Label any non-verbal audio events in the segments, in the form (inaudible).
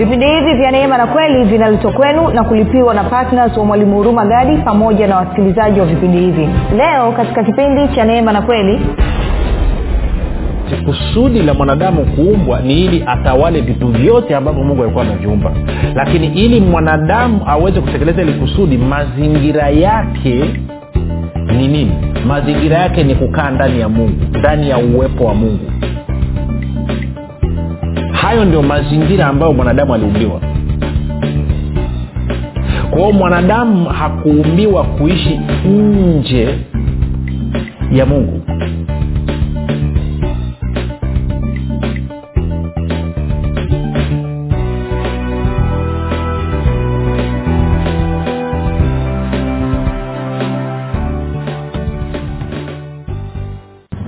vipindi hivi vya neema na kweli vinaletwa kwenu na kulipiwa na ptns wa mwalimu huruma gadi pamoja na wasikilizaji wa vipindi hivi. Leo katika kipindi cha neema na kweli kusudi la mwanadamu kuumbwa ni ili atawale vitu vyote ambavyo mungu alikuwa ameviumba. Lakini ili mwanadamu aweze kutekeleza ili kusudi mazingira yake ni nini? Mazingira yake ni kukaa ndani ya mungu ndani ya uwepo wa mungu hayo ndio mazingira ambayo mwanadamu aliumbiwa kwao mwanadamu hakuumbiwa kuishi nje ya mungu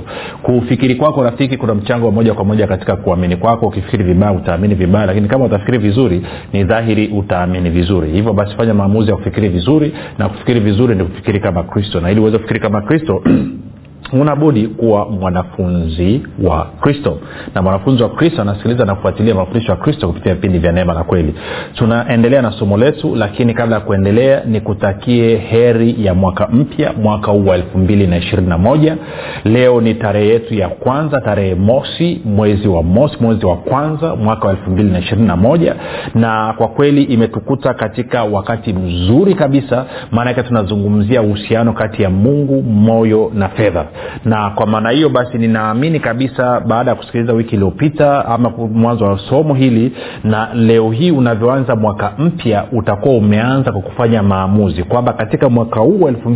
kristo. Kufikiri kwako rafiki kuna mchango wa moja kwa moja katika kuamini kwako. Ukifikiri vibaya utaamini vibaya lakini kama utafikiri vizuri ni dhahiri utaamini vizuri. Hivyo basi fanya maamuzi ya kufikiri vizuri na kufikiri vizuri ni kufikiri kama kristo. Na ili uweze kufikiri kama kristo (clears throat) unabudi kuwa mwanafunzi wa kristo. Na mwanafunzi wa kristo anasikiliza na kufuatilia mafundisho ya kristo kupitia vipindi vya neema na kweli. Tunaendelea na somo letu lakini kabla ya kuendelea nikutakie heri ya mwaka mpya mwaka huu wa elfu mbili na ishirini na moja. Leo ni tarehe yetu ya kwanza tarehe mosi mwezi wa mosi mwezi wa kwanza mwaka wa elfu mbili na na kwa kweli imetukuta katika wakati mzuri kabisa maanake tunazungumzia uhusiano kati ya mungu moyo na fedha na kwa maana hiyo basi ninaamini kabisa baada ya kusikiliza wiki iliyopita ama mwanzo wa somo hili na leo hii unavyoanza mwaka mpya utakuwa umeanza kwa kufanya maamuzi kwamba katika mwaka huu wa elfu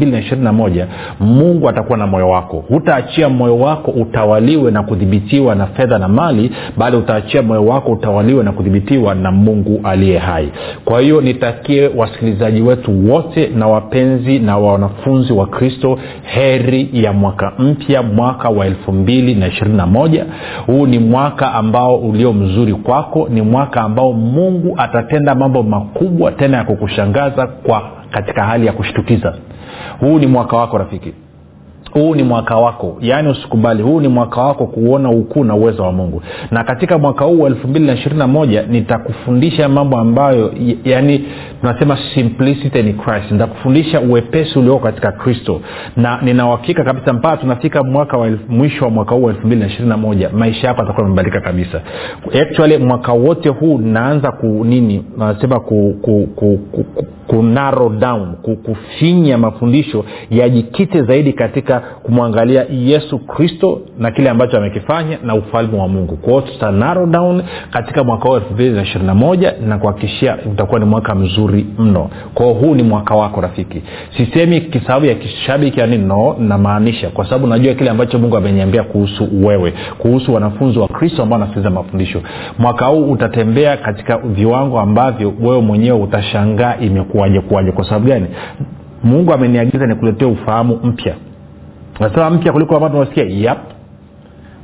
mungu atakuwa na moyo wako. Hutaachia moyo wako utawaliwe na kudhibitiwa na fedha na mali bali utaachia moyo wako utawaliwe na kudhibitiwa na mungu aliye hai. Kwa hiyo nitakie wasikilizaji wetu wote na wapenzi na wanafunzi wa kristo heri ya mwaka mpya mwaka wa elfu mbili na ishirini na moja. Huu ni mwaka ambao ulio mzuri kwako ni mwaka ambao mungu atatenda mambo makubwa tena ya kukushangaza kwa katika hali ya kushtukiza. Huu ni mwaka wako rafiki huu ni mwaka wako. Yaani usikubali. Huu ni mwaka wako kuona ukuu na uwezo wa mungu. Na katika mwaka huu wa elfu mbili na ishirini na moja nitakufundisha mambo ambayo yaani tunasema simplicity in christ. Nitakufundisha uwepesi ulioko katika kristo. Na ninauhakika kabisa mpaka tunafika mwaka wa mwisho wa mwaka huu wa elfu mbili na ishirini na moja maisha yako atakuwa amebadilika kabisa. Actually mwaka wote huu naanza ku nini? Nasema ku, ku, ku, ku, ku narrow down kufinya mafundisho yajikite zaidi katika kumwangalia yesu kristo na kile ambacho amekifanya na ufalme wa mungu. Kwao tuta narrow down katika mwaka huu elfu mbili na ishirina moja na kuhakikishia utakuwa ni mwaka mzuri mno. Kwao huu ni mwaka wako rafiki. Sisemi kisababu ya kishabiki yani no namaanisha. Kwa sababu najua kile ambacho mungu ameniambia kuhusu wewe kuhusu wanafunzi wa kristo ambao wanasikiliza mafundisho. Mwaka huu utatembea katika viwango ambavyo wewe mwenyewe utashangaa imekuwaje kuwaje kuwaje. Kwa sababu gani? Mungu ameniagiza nikuletee ufahamu mpya nasema mpya kuliko ambao tunasikia yap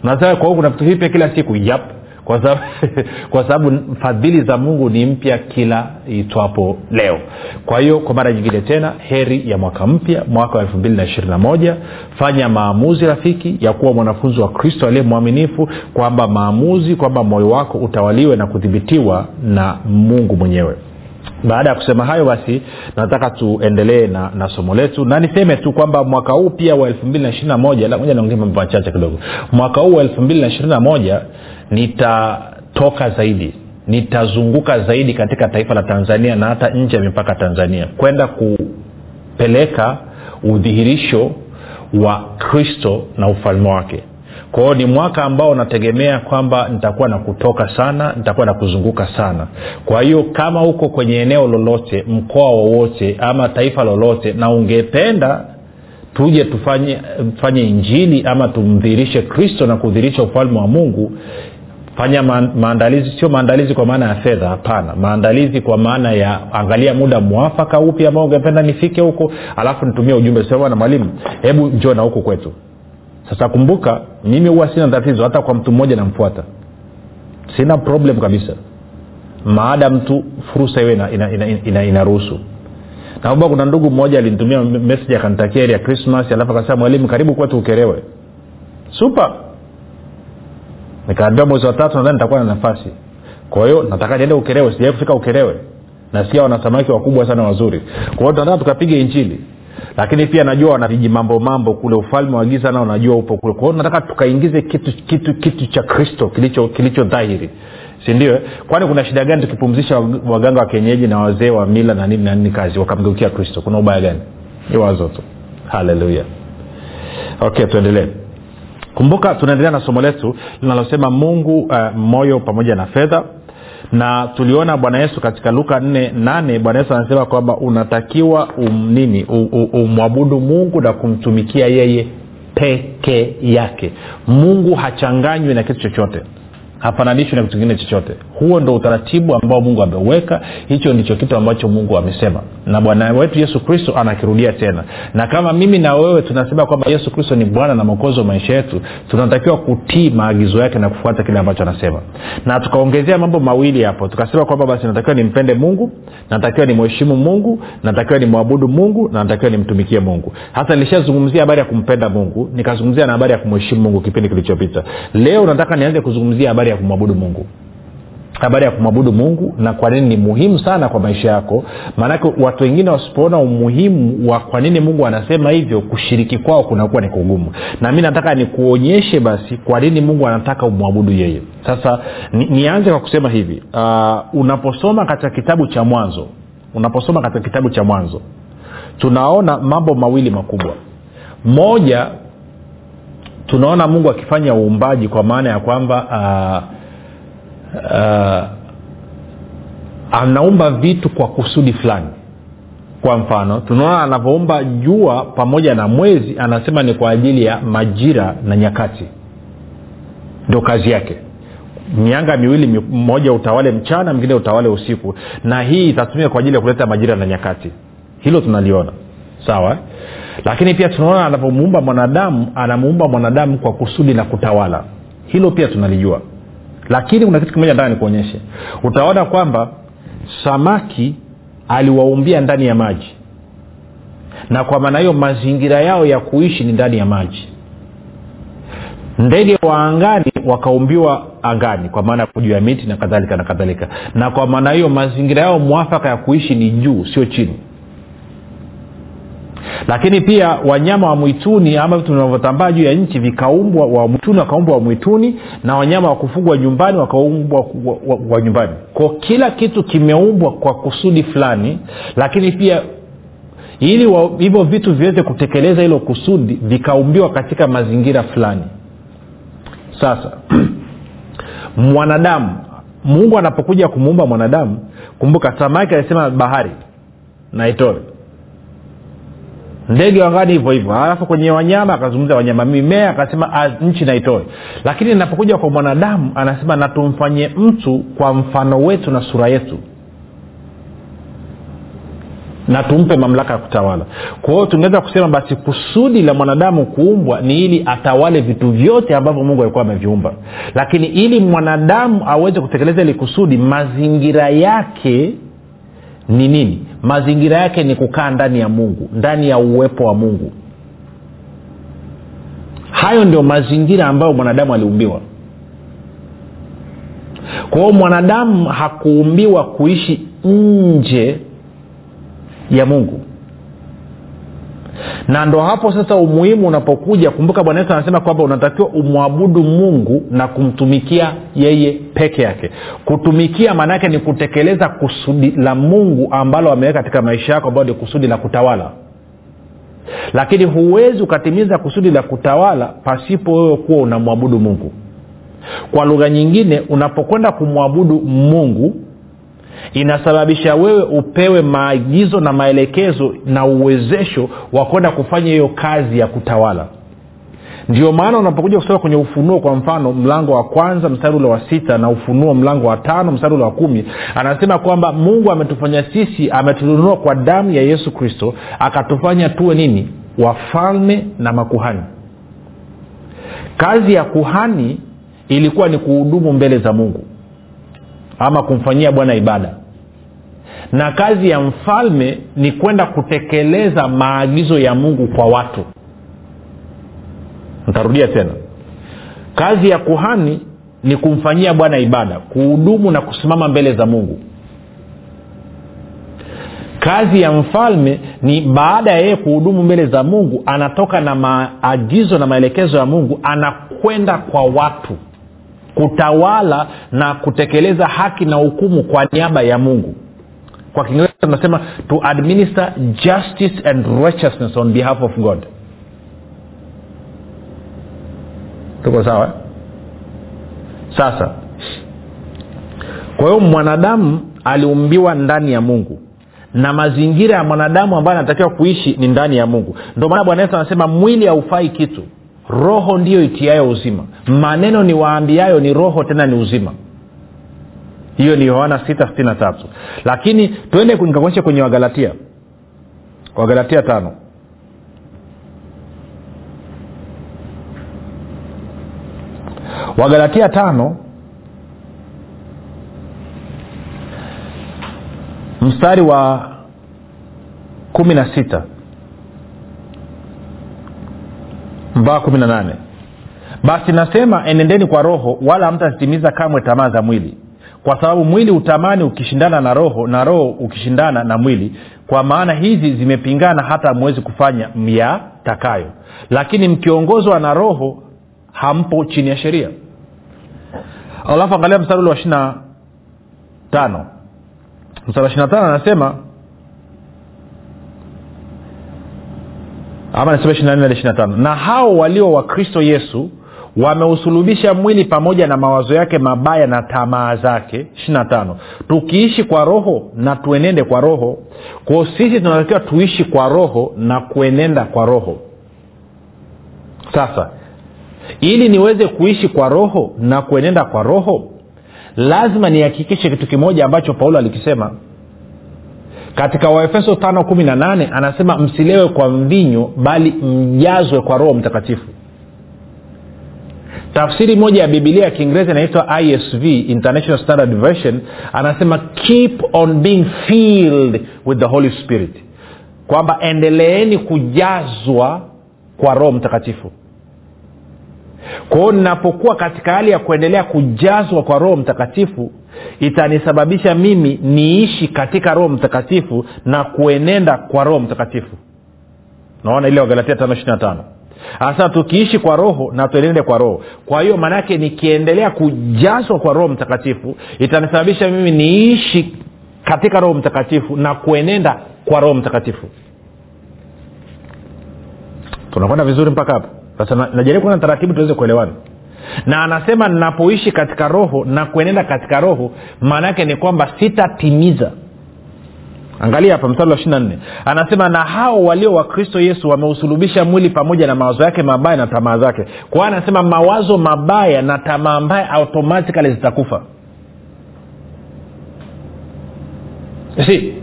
nasema kwa kuna vitu vipya kila siku yap (laughs) kwa sababu fadhili za mungu ni mpya kila itwapo leo. Kwa hiyo kwa mara nyingine tena heri ya mwaka mpya mwaka wa elfu mbili na ishirini na moja. Fanya maamuzi rafiki ya kuwa mwanafunzi wa kristo aliye mwaminifu kwamba maamuzi kwamba moyo wako utawaliwe na kudhibitiwa na mungu mwenyewe baada ya kusema hayo basi nataka tuendelee na, na somo letu. Na niseme tu kwamba mwaka huu pia wa elfu mbili na ishiri na moja moja naongea mambo machache kidogo. Mwaka huu wa elfu mbili na ishirini na moja nitatoka zaidi nitazunguka zaidi katika taifa la tanzania na hata nje ya mipaka tanzania kwenda kupeleka udhihirisho wa kristo na ufalme wake kwa ni mwaka ambao unategemea kwamba nitakuwa na kutoka sana nitakuwa na kuzunguka sana. Kwa hiyo kama uko kwenye eneo lolote mkoa wowote ama taifa lolote na ungependa tuje tufanye injili ama tumdhihirishe kristo na kudhihirisha ufalme wa mungu fanya ma- maandalizi sio maandalizi kwa maana ya fedha hapana. Maandalizi kwa maana ya angalia muda mwafaka upi ambao ungependa nifike huko alafu nitumie ujumbe sema na mwalimu hebu njoo na huku kwetu sasa kumbuka mimi huwa sina tatizo hata kwa mtu mmoja namfuata. Sina problem kabisa. Maadam tu fursa hiyo inaruhusu ina, ina, ina, ina kuna ndugu mmoja alinitumia message akanitakia ya krismas alafu akasema mwalimu karibu kwetu ukerewe. Supa nikaambia mwezi wa tatu nadhani nitakuwa na nafasi. Kwa hiyo nataka niende ukerewe sijawai kufika ukerewe. Nasikia wana samaki wakubwa sana wazuri. Kwa hiyo tunataka tukapiga injili lakini pia najua wana mambo mambo kule ufalme wa giza nao najua upo kule. Kwao nataka tukaingize kitu kitu kitu cha kristo kilicho kilicho dhahiri. Sindio kwani kuna shida gani tukipumzisha waganga wa kienyeji na wazee wa mila na nini na nini kazi wakamgeukia kristo? Kuna ubaya gani? Ni wazo tu. Haleluya okay tuendelee. Kumbuka tunaendelea na somo letu linalosema mungu uh, moyo pamoja na fedha na tuliona bwana yesu katika luka 48 bwana yesu anasema kwamba unatakiwa um, umwabudu mungu na kumtumikia yeye peke yake. Mungu hachanganywi na kitu chochote hafananishwi na kitu kingine chochote. Huo ndo utaratibu ambao mungu ameuweka. Hicho ndicho kitu ambacho mungu amesema. Na bwana wetu yesu kristo anakirudia tena. Na kama mimi na wewe tunasema kwamba yesu kristo ni bwana na mwokozi wa maisha yetu tunatakiwa kutii maagizo yake na kufuata kile ambacho anasema. Na tukaongezea mambo mawili hapo. Tukasema kwamba basi natakiwa nimpende mungu natakiwa nimheshimu mungu natakiwa nimwabudu mungu na natakiwa nimtumikie mungu. Hasa nilishazungumzia habari ya kumpenda mungu nikazungumzia na habari ya kumheshimu mungu kipindi kilichopita. Leo nataka nianze kuzungumzia habari kumwabudu mungu. Habari ya kumwabudu mungu na kwa nini ni muhimu sana kwa maisha yako. Maanake watu wengine wasipoona umuhimu wa kwa nini mungu anasema hivyo kushiriki kwao kunakuwa ni kugumu. Na mi nataka nikuonyeshe basi kwa nini mungu anataka umwabudu yeye. Sasa ni, nianze kwa kusema hivi. Uh, unaposoma katika kitabu cha mwanzo unaposoma katika kitabu cha mwanzo tunaona mambo mawili makubwa. Moja tunaona mungu akifanya uumbaji kwa maana ya kwamba uh, uh, anaumba vitu kwa kusudi fulani. Kwa mfano tunaona anavyoumba jua pamoja na mwezi anasema ni kwa ajili ya majira na nyakati. Ndio kazi yake. Mianga miwili mi- mmoja utawale mchana mwingine utawale usiku. Na hii itatumika kwa ajili ya kuleta majira na nyakati. Hilo tunaliona sawa? Lakini pia tunaona anavyomuumba mwanadamu anamuumba mwanadamu kwa kusudi na kutawala. Hilo pia tunalijua. Lakini kuna kitu kimoja nataka nikuonyeshe. Utaona kwamba samaki aliwaumbia ndani ya maji. Na kwa maana hiyo mazingira yao ya kuishi ni ndani ya maji. Ndege wa angani wakaumbiwa angani kwa maana ya juu ya miti na kadhalika na kadhalika. Na kwa maana hiyo mazingira yao mwafaka ya kuishi ni juu sio chini lakini pia wanyama wa mwituni ama vitu vinavyotambaa juu ya nchi vikaumbwa wa mwituni wakaumbwa wa mwituni na wanyama wa kufugwa nyumbani wakaumbwa wa, wa, nyumbani. Ko kila kitu kimeumbwa kwa kusudi fulani lakini pia ili hivyo vitu viweze kutekeleza hilo kusudi vikaumbiwa katika mazingira fulani. Sasa (clears throat) mwanadamu mungu anapokuja kumuumba mwanadamu kumbuka samaki alisema bahari na itoe ndege wangani hivyo hivyo. Alafu kwenye wanyama akazungumza wanyama. Mimea akasema "Ah, nchi naitoe lakini inapokuja kwa mwanadamu anasema na tumfanyie mtu kwa mfano wetu na sura yetu. Na tumpe mamlaka ya kutawala. Kwa hiyo tungeweza kusema basi kusudi la mwanadamu kuumbwa ni ili atawale vitu vyote ambavyo mungu alikuwa ameviumba. Lakini ili mwanadamu aweze kutekeleza ili kusudi mazingira yake ni nini? Mazingira yake ni kukaa ndani ya mungu ndani ya uwepo wa mungu. Hayo ndio mazingira ambayo mwanadamu aliumbiwa. Kwa hiyo mwanadamu hakuumbiwa kuishi nje ya mungu na ndo hapo sasa umuhimu unapokuja. Kumbuka bwana yesu anasema kwamba unatakiwa umwabudu mungu na kumtumikia yeye peke yake. Kutumikia maana yake ni kutekeleza kusudi la mungu ambalo ameweka katika maisha yako ambayo ni kusudi la kutawala. Lakini huwezi ukatimiza kusudi la kutawala pasipo wewe kuwa unamwabudu mungu. Kwa lugha nyingine unapokwenda kumwabudu mungu inasababisha wewe upewe maagizo na maelekezo na uwezesho wa kwenda kufanya hiyo kazi ya kutawala. Ndio maana unapokuja kusoma kwenye ufunuo kwa mfano mlango wa kwanza mstari ule wa sita na ufunuo mlango wa tano mstari ule wa kumi anasema kwamba mungu ametufanya sisi ametununua kwa damu ya yesu kristo akatufanya tuwe nini? Wafalme na makuhani. Kazi ya kuhani ilikuwa ni kuhudumu mbele za mungu ama kumfanyia bwana ibada. Na kazi ya mfalme ni kwenda kutekeleza maagizo ya mungu kwa watu. Ntarudia tena. Kazi ya kuhani ni kumfanyia bwana ibada kuhudumu na kusimama mbele za mungu. Kazi ya mfalme ni baada ya yeye kuhudumu mbele za mungu anatoka na maagizo na maelekezo ya mungu anakwenda kwa watu kutawala na kutekeleza haki na hukumu kwa niaba ya mungu. Kwa kiingereza tunasema to administer justice and righteousness on behalf of god. Tuko sawa? Sasa kwa hiyo mwanadamu aliumbiwa ndani ya mungu na mazingira ya mwanadamu ambayo anatakiwa kuishi ni ndani ya mungu. Ndio maana bwana yesu anasema mwili haufai kitu roho ndiyo itiayo uzima. Maneno ni waambiayo ni roho tena ni uzima. Hiyo ni yohana 663 lakini tuende nikakuonyesha kwenye wagalatia. Wagalatia tano. Wagalatia tano. Mstari wa kumi na sita mpaka kumi na nane. Basi nasema enendeni kwa roho wala hamtazitimiza kamwe tamaa za mwili. Kwa sababu mwili utamani ukishindana na roho na roho ukishindana na mwili. Kwa maana hizi zimepingana hata hamwezi kufanya myatakayo. Lakini mkiongozwa na roho hampo chini ya sheria. Alafu angalia mstari ule wa ishirina tano. Mstari wa ishirina tano anasema ama na hao walio wa kristo yesu wameusulubisha mwili pamoja na mawazo yake mabaya na tamaa zake. Ishirina tano. Tukiishi kwa roho na tuenende kwa roho. Kwao sisi tunatakiwa tuishi kwa roho na kuenenda kwa roho. Sasa ili niweze kuishi kwa roho na kuenenda kwa roho lazima nihakikishe kitu kimoja ambacho paulo alikisema katika waefeso 518 anasema msilewe kwa mvinyo bali mjazwe kwa roho mtakatifu. Tafsiri moja ya bibilia ya kiingereza inaitwa isv international standard version anasema keep on being filled with the holy spirit. Kwamba endeleeni kujazwa kwa roho mtakatifu. Kwao ninapokuwa katika hali ya kuendelea kujazwa kwa roho mtakatifu itanisababisha mimi niishi katika roho mtakatifu na kuenenda kwa roho mtakatifu. Naona ile wagalatia tano ishiri na tano. Hasa tukiishi kwa roho na tuenende kwa roho. Kwa hiyo maanaake nikiendelea kujazwa kwa roho mtakatifu itanisababisha mimi niishi katika roho mtakatifu na kuenenda kwa roho mtakatifu. Tunakwenda vizuri mpaka hapo sasa najaribu kuona taratibu tuweze kuelewana na anasema ninapoishi katika roho na kuenenda katika roho maana yake ni kwamba sitatimiza. Angalia hapa mstari wa ishiri nne. Anasema na hao walio wa kristo yesu wameusulubisha mwili pamoja na mawazo yake mabaya na tamaa zake. Kwa anasema mawazo mabaya na tamaa mbaya automatikali zitakufa. Si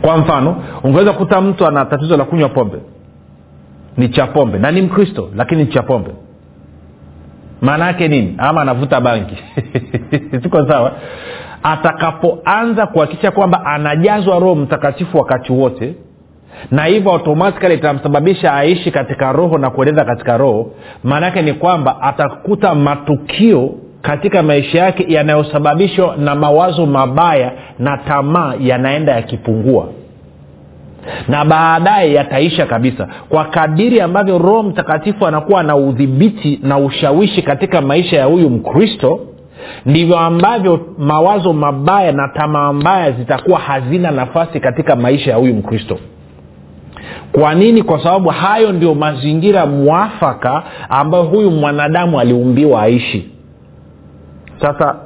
kwa mfano ungeweza kukuta mtu ana tatizo la kunywa pombe. Ni cha pombe. Na ni mkristo lakini ni cha pombe maana yake nini? Ama anavuta banki (laughs) tuko sawa? Atakapoanza kuhakikisha kwamba anajazwa roho mtakatifu wakati wote na hivyo automatikali itamsababisha aishi katika roho na kueneza katika roho maana yake ni kwamba atakuta matukio katika maisha yake yanayosababishwa na mawazo mabaya na tamaa yanaenda yakipungua na baadaye yataisha kabisa. Kwa kadiri ambavyo roho mtakatifu anakuwa na udhibiti na ushawishi katika maisha ya huyu mkristo ndivyo ambavyo mawazo mabaya na tamaa mbaya zitakuwa hazina nafasi katika maisha ya huyu mkristo. Kwa nini? Kwa sababu hayo ndio mazingira mwafaka ambayo huyu mwanadamu aliumbiwa aishi. Sasa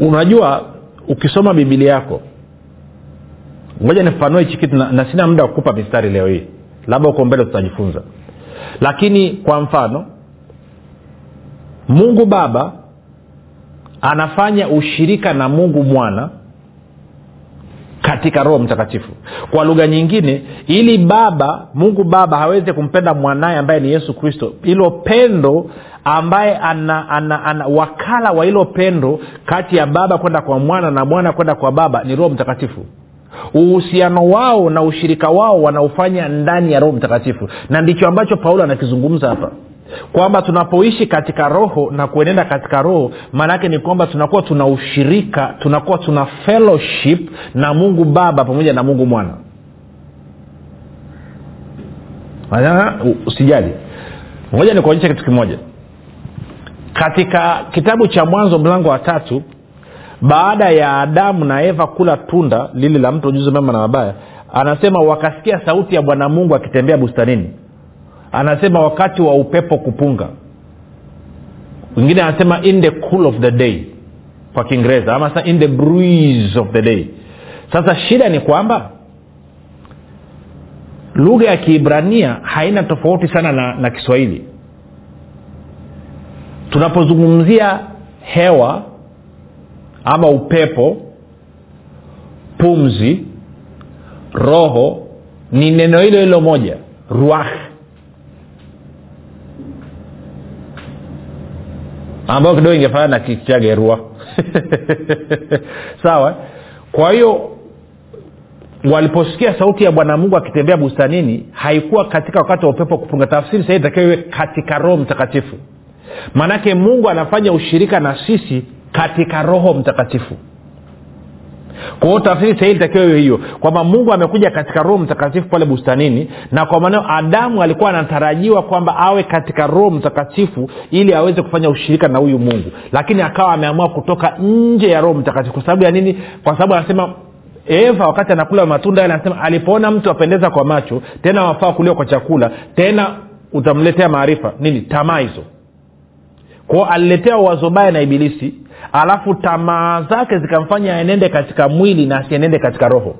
unajua ukisoma bibilia yako ngoja nifanue hichi kitu na, na sina muda wa kukupa mistari leo hii. Labda huko mbele tutajifunza. Lakini kwa mfano mungu baba anafanya ushirika na mungu mwana katika roho mtakatifu. Kwa lugha nyingine ili baba mungu baba aweze kumpenda mwanaye ambaye ni yesu kristo ilo pendo ambaye ana, ana, ana wakala wa ilo pendo kati ya baba kwenda kwa mwana na mwana kwenda kwa baba ni roho mtakatifu uhusiano wao na ushirika wao wanaofanya ndani ya roho mtakatifu. Na ndicho ambacho paulo anakizungumza hapa. Kwamba tunapoishi katika roho na kuenenda katika roho maanaake ni kwamba tunakuwa tuna ushirika tunakuwa tuna fellowship na mungu baba pamoja na mungu mwana. Usijali. Moja ni kuonyesha kitu kimoja. Katika kitabu cha mwanzo mlango wa tatu baada ya adamu na eva kula tunda lile la mtu ujuzi mema na mabaya anasema wakasikia sauti ya bwana mungu akitembea bustanini. Anasema wakati wa upepo kupunga. Wengine anasema in the cool of the day kwa kiingereza ama in the breeze of the day. Sasa shida ni kwamba lugha ya kiibrania haina tofauti sana na, na kiswahili. Tunapozungumzia hewa ama upepo pumzi roho ni neno hilo hilo moja ruah ambayo kidogo ingefana na kichage rua (laughs) sawa? Kwa hiyo waliposikia sauti ya bwana mungu akitembea bustanini haikuwa katika wakati wa upepo kupunga. Tafsiri sahii itakiwa iwe katika roho mtakatifu. Maanake mungu anafanya ushirika na sisi katika roho mtakatifu. Kwa hiyo tafsiri sahii itakiwa hiyo hiyo kwamba mungu amekuja katika roho mtakatifu pale bustanini na kwa maneo adamu alikuwa anatarajiwa kwamba awe katika roho mtakatifu ili aweze kufanya ushirika na huyu mungu. Lakini akawa ameamua kutoka nje ya roho mtakatifu. Kwa sababu ya nini? Kwa sababu anasema eva wakati anakula matunda yale anasema alipoona mtu apendeza kwa macho tena wafaa kuliwa kwa chakula tena utamletea maarifa. Nini? Tamaa hizo. Kwao aliletea wazo baya na ibilisi alafu tamaa zake zikamfanya aenende katika mwili na asienende katika roho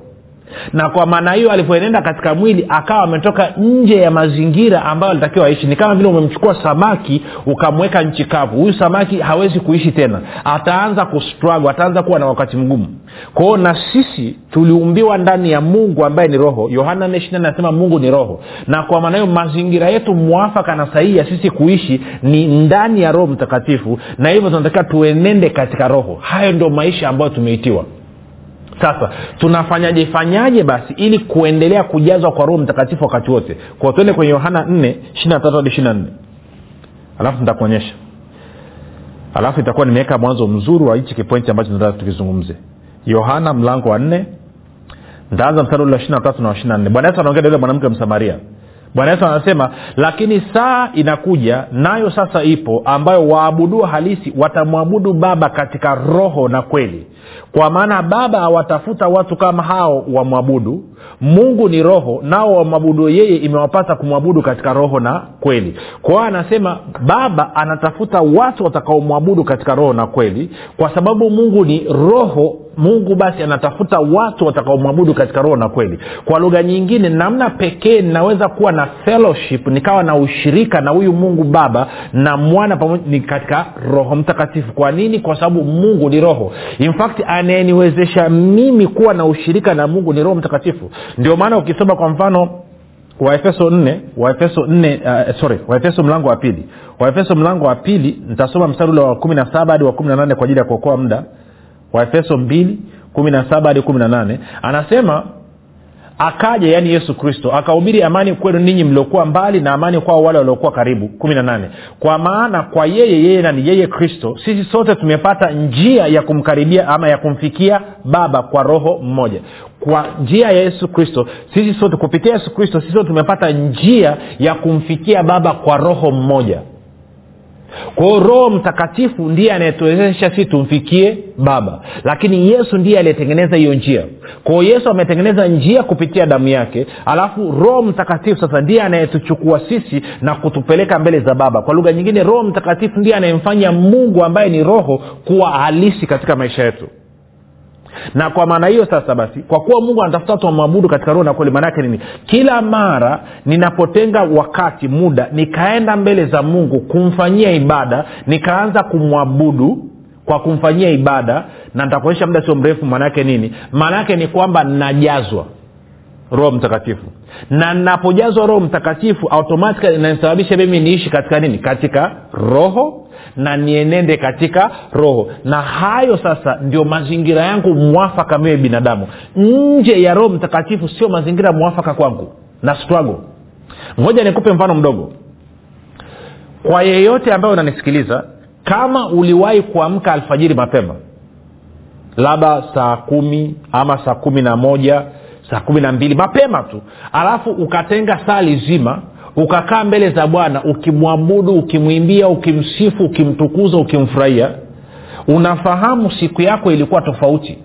na kwa maana hiyo alivyoenenda katika mwili akawa ametoka nje ya mazingira ambayo alitakiwa aishi. Ni kama vile umemchukua samaki ukamweka nchi kavu. Huyu samaki hawezi kuishi tena. Ataanza kustruggle ataanza kuwa na wakati mgumu. Kwao na sisi tuliumbiwa ndani ya mungu ambaye ni roho. Yohana anasema mungu ni roho. Na kwa maana hiyo mazingira yetu mwafaka na sahihi ya sisi kuishi ni ndani ya roho mtakatifu. Na hivyo tunatakiwa tuenende katika roho. Hayo ndio maisha ambayo tumeitiwa sasa tunafanyaje fanyaje basi ili kuendelea kujazwa kwa roho mtakatifu wakati wote? Kwa tuende kwenye yohana 4 23 hadi 24 alafu nitakuonyesha. Alafu itakuwa nimeweka mwanzo mzuri wa hichi kipointi ambacho nataka tukizungumze. Yohana mlango wa nne ntaanza mstari ule wa ishina na tatu na wa ishina na nne. Bwana yesu anaongea na yule mwanamke msamaria bwana yesu anasema lakini saa inakuja nayo sasa ipo ambayo waabudua halisi watamwabudu baba katika roho na kweli. Kwa maana baba awatafuta watu kama hao wamwabudu mungu ni roho nao wamwabudu yeye imewapasa kumwabudu katika roho na kweli. Kwa hiyo anasema baba anatafuta watu watakaomwabudu katika roho na kweli kwa sababu mungu ni roho mungu basi anatafuta watu watakaomwabudu katika roho na kweli. Kwa lugha nyingine namna pekee ninaweza kuwa na fellowship nikawa na ushirika na huyu mungu baba na mwana pamoja ni katika roho mtakatifu. Kwa nini? Kwa sababu mungu ni roho. In fact anayeniwezesha mimi kuwa na ushirika na mungu ni roho mtakatifu ndio maana ukisoma kwa mfano waefeso nne waefeso nne uh, sorry waefeso mlango wa pili. Waefeso mlango wa pili nitasoma mstari ule wa kumi na saba hadi wa kumi na nane kwa ajili ya kuokoa muda. Waefeso mbili kumi na saba hadi kumi na nane. Anasema akaja yaani yesu kristo akahubiri amani kwenu ninyi mliokuwa mbali na amani kwao wale waliokuwa karibu. Kumi na nane. Kwa maana kwa yeye yeye nani yeye kristo sisi sote tumepata njia ya kumkaribia ama ya kumfikia baba kwa roho mmoja. Kwa njia ya yesu kristo sisi sote kupitia yesu kristo sisi sote tumepata njia ya kumfikia baba kwa roho mmoja kwao roho mtakatifu ndiye anayetuwezesha sisi tumfikie baba. Lakini yesu ndiye aliyetengeneza hiyo njia. Kwao yesu ametengeneza njia kupitia damu yake. Alafu roho mtakatifu sasa ndiye anayetuchukua sisi na kutupeleka mbele za baba. Kwa lugha nyingine roho mtakatifu ndiye anayemfanya mungu ambaye ni roho kuwa halisi katika maisha yetu na kwa maana hiyo sasa basi kwa kuwa mungu anatafuta watu wamwabudu katika roho na kweli maanaake nini? Kila mara ninapotenga wakati muda nikaenda mbele za mungu kumfanyia ibada nikaanza kumwabudu kwa kumfanyia ibada na nitakuonyesha muda sio mrefu maanaake nini? Maanaake ni kwamba najazwa roho mtakatifu. Na napojazwa roho mtakatifu automatikali inanisababisha mimi niishi katika nini? Katika roho na nienende katika roho. Na hayo sasa ndio mazingira yangu mwafaka miwe binadamu. Nje ya roho mtakatifu sio mazingira mwafaka kwangu. Na struggle. Ngoja nikupe mfano mdogo. Kwa yeyote ambayo unanisikiliza kama uliwahi kuamka alfajiri mapema labda saa kumi ama saa kumi na moja saa kumi na mbili mapema tu. Alafu ukatenga saa lizima ukakaa mbele za bwana ukimwabudu ukimwimbia ukimsifu ukimtukuza ukimfurahia unafahamu siku yako ilikuwa tofauti.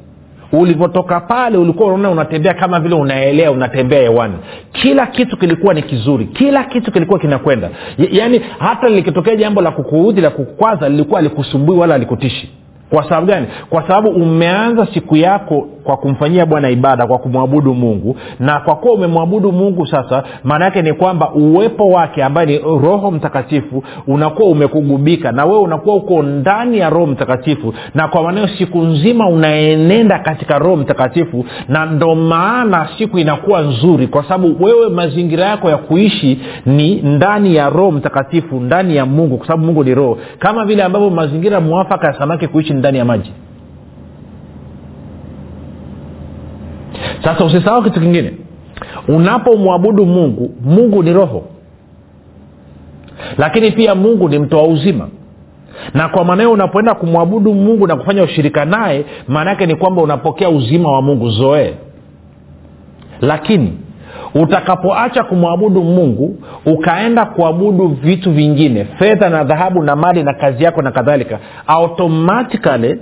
Ulivyotoka pale ulikuwa unaona unatembea kama vile unaelea unatembea hewani. Kila kitu kilikuwa ni kizuri kila kitu kilikuwa kinakwenda. Yaani hata likitokea jambo la kukuudhi la kukwaza lilikuwa alikusumbui wala alikutishi kwa sababu gani? Kwa sababu umeanza siku yako kwa kumfanyia bwana ibada kwa kumwabudu mungu. Na kwa kuwa umemwabudu mungu sasa maana yake ni kwamba uwepo wake ambaye ni roho mtakatifu unakuwa umekugubika na wewe unakuwa uko ndani ya roho mtakatifu. Na kwa maneo siku nzima unaenenda katika roho mtakatifu na ndo maana siku inakuwa nzuri kwa sababu wewe mazingira yako ya kuishi ni ndani ya roho mtakatifu ndani ya mungu kwa sababu mungu ni roho. Kama vile ambavyo mazingira mwafaka ya samaki kuishi ndani ya maji. Sasa usisahau kitu kingine. Unapomwabudu mungu mungu ni roho. Lakini pia mungu ni mtoa uzima. Na kwa maana hiyo unapoenda kumwabudu mungu na kufanya ushirika naye maana yake ni kwamba unapokea uzima wa mungu zoee lakini utakapoacha kumwabudu mungu ukaenda kuabudu vitu vingine fedha na dhahabu na mali na kazi yako na kadhalika automatikali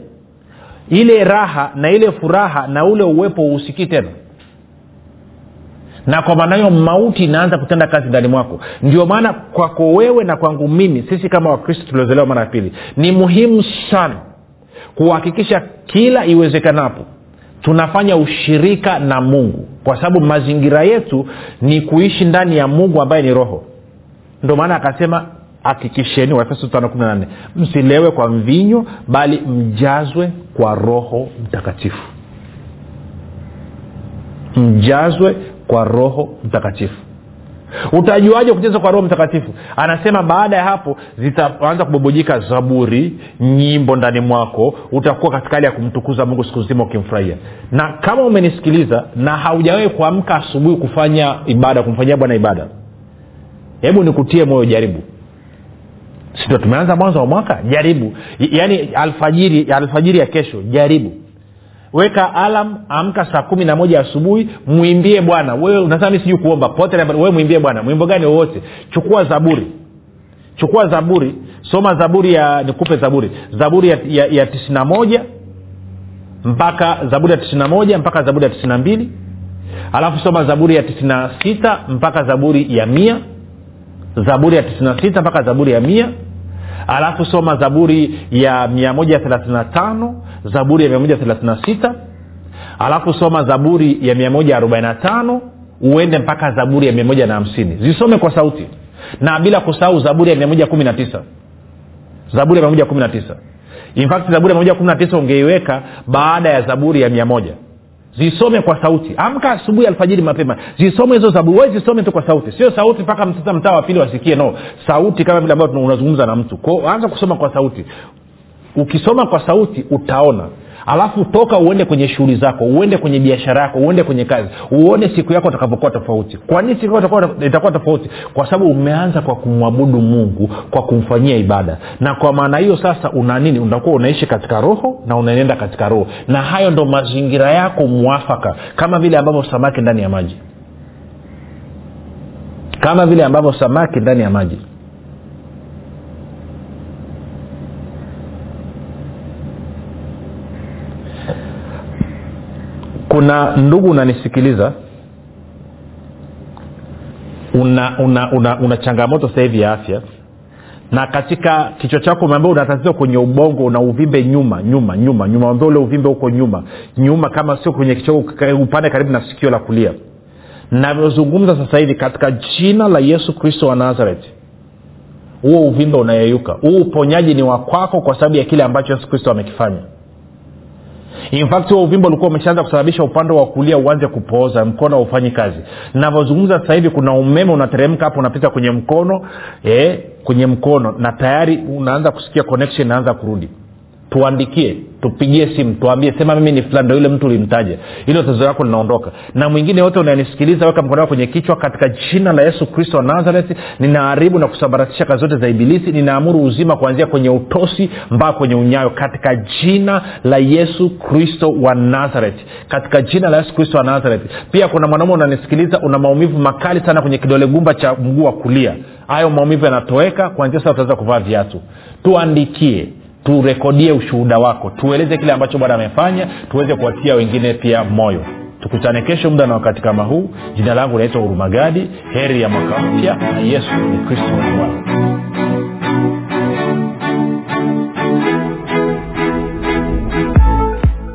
ile raha na ile furaha na ule uwepo uhusikii tena. Na kwa maana hiyo mauti inaanza kutenda kazi ndani mwako. Ndio maana kwako wewe na kwangu mimi sisi kama wakristo tuliozelewa mara ya pili ni muhimu sana kuhakikisha kila iwezekanapo tunafanya ushirika na mungu. Kwa sababu mazingira yetu ni kuishi ndani ya mungu ambaye ni roho. Ndio maana akasema hakikisheni waefeso tano kumi na msilewe kwa mvinyo bali mjazwe kwa roho mtakatifu. Mjazwe kwa roho mtakatifu utajuaje kucheza kwa roho mtakatifu? Anasema baada ya hapo zitaanza kubobojika zaburi nyimbo ndani mwako utakuwa katika hali ya kumtukuza mungu siku nzima ukimfurahia. Na kama umenisikiliza na haujawahi kuamka asubuhi kufanya ibada kumfanyia bwana ibada hebu nikutie moyo jaribu. Sindo tumeanza mwanzo wa mwaka? Jaribu. Yaani alfajiri alfajiri ya kesho jaribu weka alam amka saa kumi na moja asubuhi mwimbie bwana. Wewe unasema mi sijui kuomba pote wewe mwimbie bwana. Mwimbo gani wowote? Chukua zaburi. Chukua zaburi. Soma zaburi ya nikupe zaburi. Zaburi ya, ya, ya tisina moja mpaka zaburi ya tisina moja mpaka zaburi ya tisina mbili. Alafu soma zaburi ya tisina sita mpaka zaburi ya mia. Zaburi ya tisina sita mpaka zaburi ya mia. Alafu soma zaburi ya mia moja thelathini na tano zaburi ya mia moja thelathini na sita. Alafu soma zaburi ya mia moja arobaini na tano uende mpaka zaburi ya mia moja na hamsini. Zisome kwa sauti. Na bila kusahau zaburi ya mia moja kumi na tisa. Zaburi ya mia moja kumi na tisa. Infact zaburi ya mia moja kumi na tisa ungeiweka baada ya zaburi ya mia moja. Zisome kwa sauti. Amka asubuhi alfajiri mapema. Zisome hizo zaburi. We zisome tu kwa sauti. Sio sauti mpaka mtaa wa pili wasikie no. Sauti kama vile ambavyo unazungumza na mtu. Anza kusoma kwa sauti ukisoma kwa sauti utaona. Alafu toka uende kwenye shughuli zako uende kwenye biashara yako uende kwenye kazi uone siku yako utakavokuwa tofauti. Kwa nini siku yako itakuwa tofauti? Kwa sababu umeanza kwa kumwabudu mungu kwa kumfanyia ibada. Na kwa maana hiyo sasa una nini? Unakuwa unaishi katika roho na unaenenda katika roho. Na hayo ndo mazingira yako mwafaka. Kama vile ambavyo samaki ndani ya maji. Kama vile ambavyo samaki ndani ya maji kuna ndugu unanisikiliza? Una una, una, una changamoto sasa hivi ya afya. Na katika kichwa chako umeambia una kwenye ubongo una uvimbe nyuma nyuma nyuma nyuma. Ambia ule uvimbe huko nyuma. Nyuma kama sio kwenye kichwa upande karibu na sikio la kulia. Navyozungumza sasa hivi katika jina la yesu kristo wa nazareti huo uvimbe unayeyuka. Huu uponyaji ni wa kwako kwa sababu ya kile ambacho yesu kristo amekifanya in fact huo uvimbe ulikuwa umeshaanza kusababisha upande wa kulia uanze kupooza mkono haufanyi kazi. Navyozungumza sasa hivi kuna umeme unateremka hapo unapita kwenye mkono eh, kwenye mkono na tayari unaanza kusikia connection inaanza kurudi. Tuandikie tupigie simu tuambie sema mimi ni fulani ndo yule mtu ulimtaja. Hilo tatizo lako linaondoka. Na mwingine wote unanisikiliza weka mkono wako kwenye kichwa katika jina la yesu kristo wa nazareti ninaharibu na kusambaratisha kazi zote za ibilisi ninaamuru uzima kuanzia kwenye utosi mpaka kwenye unyayo katika jina la yesu kristo wa nazareti katika jina la yesu kristo wa nazareti pia kuna mwanaume unanisikiliza una maumivu makali sana kwenye kidole gumba cha mguu wa kulia. Hayo maumivu yanatoweka kuanzia sasa utaweza kuvaa viatu. Tuandikie turekodie ushuhuda wako tueleze kile ambacho bwana amefanya tuweze kuwatia wengine pia moyo. Tukutane kesho muda na wakati kama huu. Jina langu naitwa hurumagadi. Heri ya mwaka mpya na yesu ni kristo bwana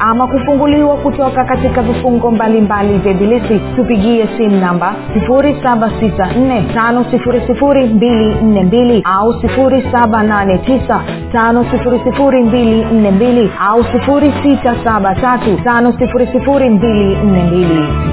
ama kufunguliwa kutoka katika vifungo mbalimbali vya ibilisi tupigie simu namba 7645242 au 7895242 au 6735242